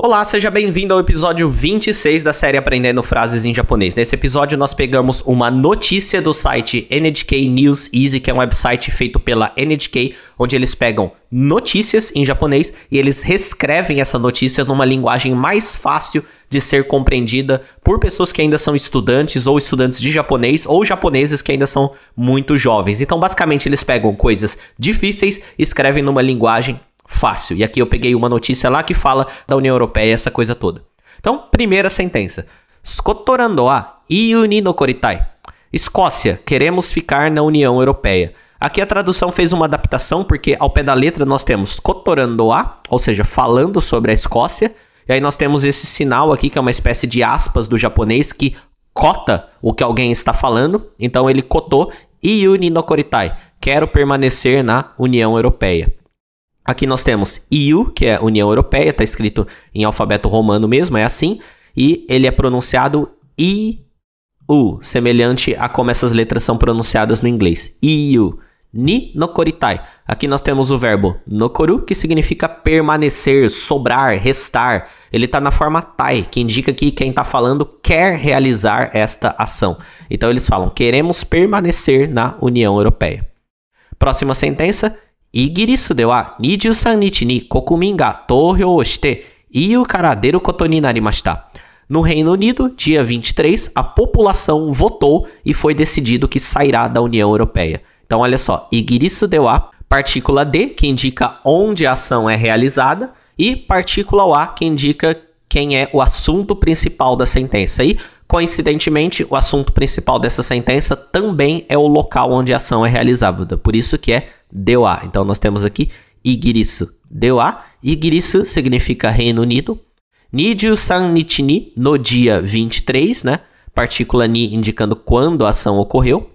Olá, seja bem-vindo ao episódio 26 da série Aprendendo Frases em Japonês. Nesse episódio, nós pegamos uma notícia do site NHK News Easy, que é um website feito pela NHK, onde eles pegam notícias em japonês e eles reescrevem essa notícia numa linguagem mais fácil de ser compreendida por pessoas que ainda são estudantes ou estudantes de japonês ou japoneses que ainda são muito jovens. Então, basicamente, eles pegam coisas difíceis escrevem numa linguagem fácil. E aqui eu peguei uma notícia lá que fala da União Europeia, essa coisa toda. Então, primeira sentença. Skotorandoa iuni no koritai. Escócia, queremos ficar na União Europeia. Aqui a tradução fez uma adaptação, porque ao pé da letra nós temos Kotorandoa, ou seja, falando sobre a Escócia, e aí nós temos esse sinal aqui, que é uma espécie de aspas do japonês, que cota o que alguém está falando. Então ele cotou Iuni no Koritai, quero permanecer na União Europeia. Aqui nós temos EU, que é União Europeia, está escrito em alfabeto romano mesmo, é assim, e ele é pronunciado IU, semelhante a como essas letras são pronunciadas no inglês. EU. Ni nokoritai. Aqui nós temos o verbo nokoru, que significa permanecer, sobrar, restar. Ele está na forma tai, que indica que quem está falando quer realizar esta ação. Então eles falam: queremos permanecer na União Europeia. Próxima sentença: イギリスでは23日に国民が投票をして EU から出ることになりました。No Reino Unido, dia 23, a população votou e foi decidido que sairá da União Europeia. Então, olha só, igirisu dewa, partícula D, que indica onde a ação é realizada, e partícula O, que indica quem é o assunto principal da sentença. E, coincidentemente, o assunto principal dessa sentença também é o local onde a ação é realizada. Por isso que é deu a. Então nós temos aqui Igirisu deu a. Igirisu significa Reino Unido. Nijiu san nichi ni, no dia 23, né? Partícula ni indicando quando a ação ocorreu.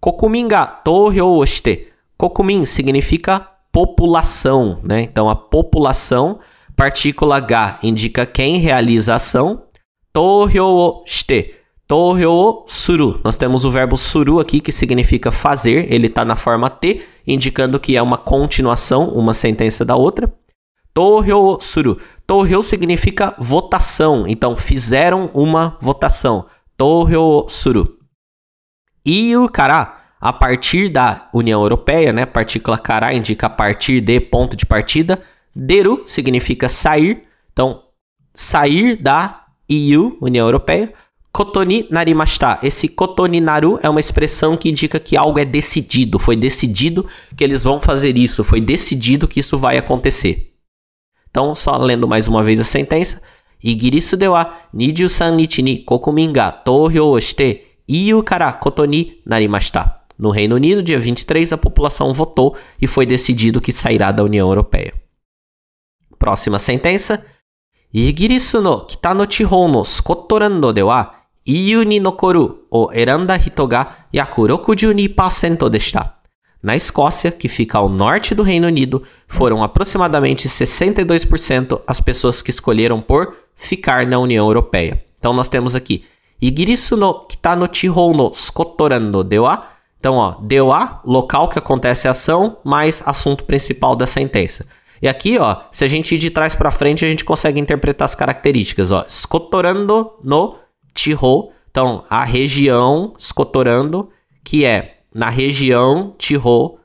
Kokumin ga tohyou oshite. Kokumin significa população, né? Então a população, partícula ga indica quem realiza a ação. Tohyou shite Torryo suru. Nós temos o verbo suru aqui que significa fazer, ele está na forma T, indicando que é uma continuação, uma sentença da outra. Torryo suru. Torryo significa votação, então fizeram uma votação. Torryo suru. Iu kara, a partir da União Europeia, né? Partícula kara indica a partir de ponto de partida. Deru significa sair, então sair da EU, União Europeia. Kotoni narimashita. Esse kotoni naru é uma expressão que indica que algo é decidido, foi decidido que eles vão fazer isso, foi decidido que isso vai acontecer. Então, só lendo mais uma vez a sentença. Igirisu dewa wa 23 nichi ni kokumin ga shite iu kara kotoni narimashita. No Reino Unido, dia 23, a população votou e foi decidido que sairá da União Europeia. Próxima sentença. Igirisu no kita no chihou no Scotland de のスコットランドでは EU に残るを選んだ人が約62%でした。Na Escócia, que fica ao norte do Reino Unido, foram aproximadamente 62% as pessoas que escolheram por ficar na União Europeia. Então nós temos aqui Igirisu no kita no Chihou no Skotorando dewa. Então, ó, dewa, local que acontece a ação, mais assunto principal da sentença. E aqui, ó, se a gente ir de trás para frente, a gente consegue interpretar as características, ó. Skotorando no Tirol. Então, a região Escotorando, que é na região Tirol,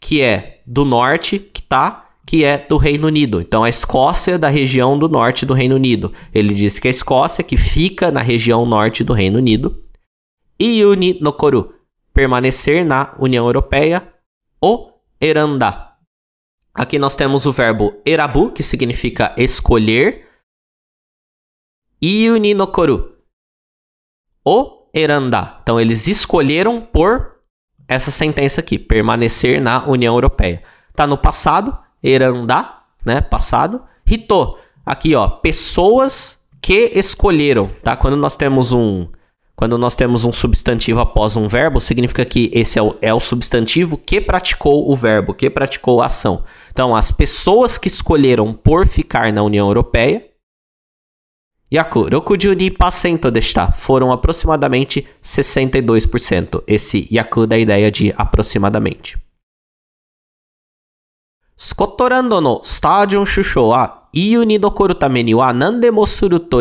que é do norte, que tá, que é do Reino Unido. Então, a Escócia da região do norte do Reino Unido. Ele diz que a Escócia, que fica na região norte do Reino Unido. E Uni no permanecer na União Europeia. O Eranda. Aqui nós temos o verbo erabu, que significa escolher. Iuni no Koru, o erandá. Então eles escolheram por essa sentença aqui, permanecer na União Europeia. Tá no passado, erandá, né, passado. Rito, aqui ó, pessoas que escolheram, tá? Quando nós temos um quando nós temos um substantivo após um verbo, significa que esse é o, é o substantivo que praticou o verbo, que praticou a ação. Então, as pessoas que escolheram por ficar na União Europeia Yaku, Rokuju ni Pasento desta foram aproximadamente 62%. Esse Yaku da ideia de aproximadamente. Scotorando no Stadion Shusho a Iyu ni dokoru tame ni wa nandemo suru to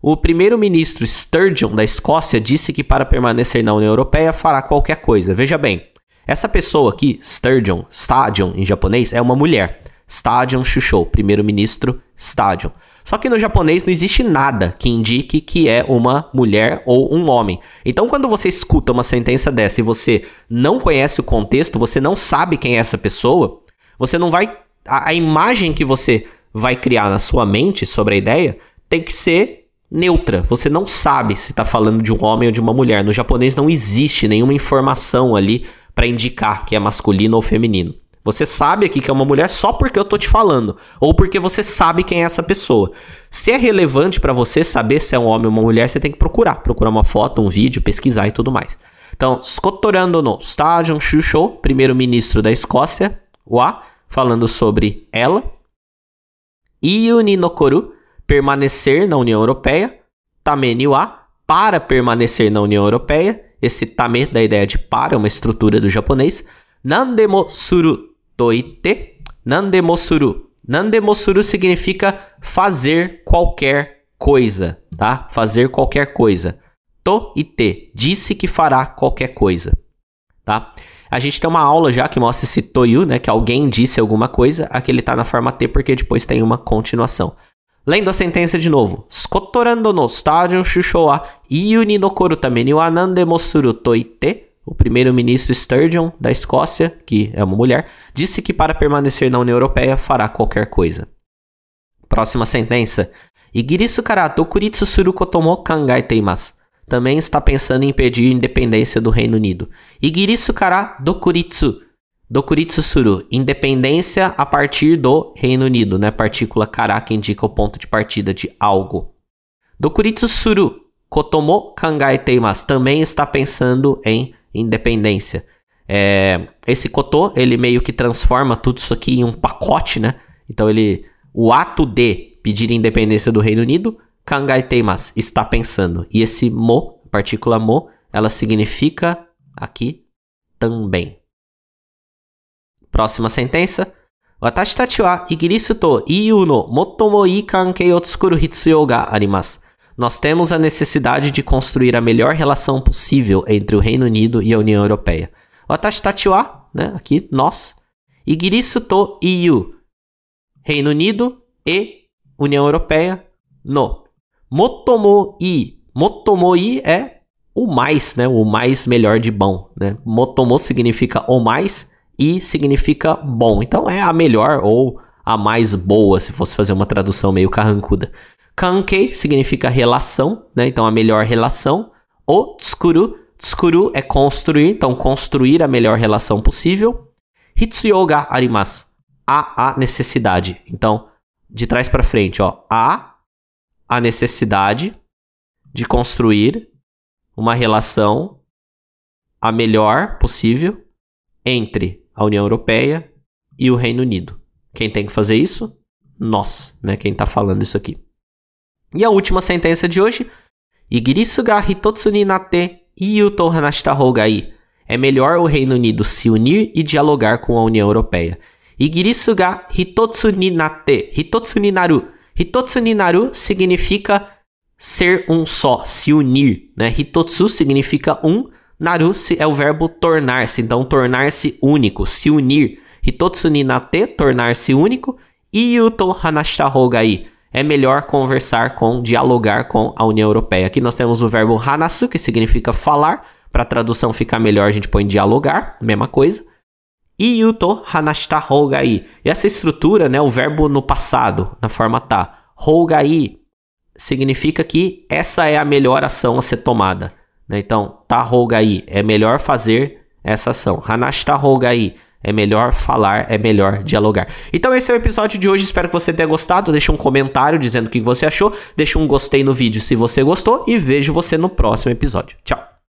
o primeiro-ministro Sturgeon da Escócia disse que para permanecer na União Europeia fará qualquer coisa. Veja bem, essa pessoa aqui, Sturgeon, Stadion em japonês, é uma mulher. Stadion Shusho, primeiro-ministro Stadion. Só que no japonês não existe nada que indique que é uma mulher ou um homem. Então, quando você escuta uma sentença dessa e você não conhece o contexto, você não sabe quem é essa pessoa, você não vai. A, a imagem que você vai criar na sua mente sobre a ideia tem que ser neutra. Você não sabe se está falando de um homem ou de uma mulher. No japonês não existe nenhuma informação ali para indicar que é masculino ou feminino. Você sabe aqui que é uma mulher só porque eu tô te falando, ou porque você sabe quem é essa pessoa. Se é relevante para você saber se é um homem ou uma mulher, você tem que procurar, procurar uma foto, um vídeo, pesquisar e tudo mais. Então, Skotorando no Stadion Shusho, primeiro-ministro da Escócia, wa, falando sobre ela. Iuni Nokoru, permanecer na União Europeia. Tameni wa, para permanecer na União Europeia. Esse tame da ideia de para, uma estrutura do japonês. Nandemo suru toite, nandemosuru. Nandemosuru significa fazer qualquer coisa, tá? Fazer qualquer coisa. To e te, disse que fará qualquer coisa, tá? A gente tem uma aula já que mostra esse toyu, né? Que alguém disse alguma coisa. Aqui ele tá na forma T porque depois tem uma continuação. Lendo a sentença de novo. Skotorando no stadion shushoa iu ni nokoru tameni wa nandemosuru toite o primeiro-ministro Sturgeon, da Escócia, que é uma mulher, disse que para permanecer na União Europeia fará qualquer coisa. Próxima sentença. Igirisu kara dokuritsu suru koto mo kangaeteimasu. Também está pensando em impedir a independência do Reino Unido. Igirisu kara dokuritsu. Dokuritsu suru. Independência a partir do Reino Unido, né? Partícula kara que indica o ponto de partida de algo. Dokuritsu suru. Kotomo kangaeteimasu. Também está pensando em independência. É, esse Cotô, ele meio que transforma tudo isso aqui em um pacote, né? Então ele, o ato de pedir independência do Reino Unido, Kangai Teimas, está pensando. E esse mo, partícula mo, ela significa aqui também. Próxima sentença. Watashi tachi wa igirisu to iu no motomo ii kankei o tsukuru hitsuyou ga arimasu. Nós temos a necessidade de construir a melhor relação possível entre o Reino Unido e a União Europeia. Watashi né, aqui, nós. Igirisu to Reino Unido e União Europeia, no. Motomo i. Motomo i é o mais, né, o mais melhor de bom, né? Motomo significa o mais e significa bom. Então é a melhor ou a mais boa, se fosse fazer uma tradução meio carrancuda. Kankei significa relação, né? Então a melhor relação. O tsukuru, tsukuru é construir, então construir a melhor relação possível. Hitsuyo ga arimasu. Há a necessidade. Então, de trás para frente, ó, há a necessidade de construir uma relação a melhor possível entre a União Europeia e o Reino Unido. Quem tem que fazer isso? Nós, né? Quem está falando isso aqui. E a última sentença de hoje. Igirisu ga hitotsu ni natte iu to hanashita. É melhor o Reino Unido se unir e dialogar com a União Europeia. Igirisu ga hitotsu ni natte. Hitotsu ni naru. Hitotsu ni naru significa ser um só, se unir. Né? Hitotsu significa um. Naru é o verbo tornar-se. Então, tornar-se único, se unir. Hitotsu ni natte, tornar-se único. Iu to hanashita gai é melhor conversar com, dialogar com a União Europeia. Aqui nós temos o verbo hanasu, que significa falar. Para a tradução ficar melhor, a gente põe dialogar, mesma coisa. E yuto hanashita hougai. E essa estrutura, né, o verbo no passado, na forma tá. Hougai significa que essa é a melhor ação a ser tomada. Né? Então, tá hougai é melhor fazer essa ação. Hanashita hougai é melhor falar, é melhor dialogar. Então esse é o episódio de hoje, espero que você tenha gostado. Deixa um comentário dizendo o que você achou, deixa um gostei no vídeo se você gostou e vejo você no próximo episódio. Tchau!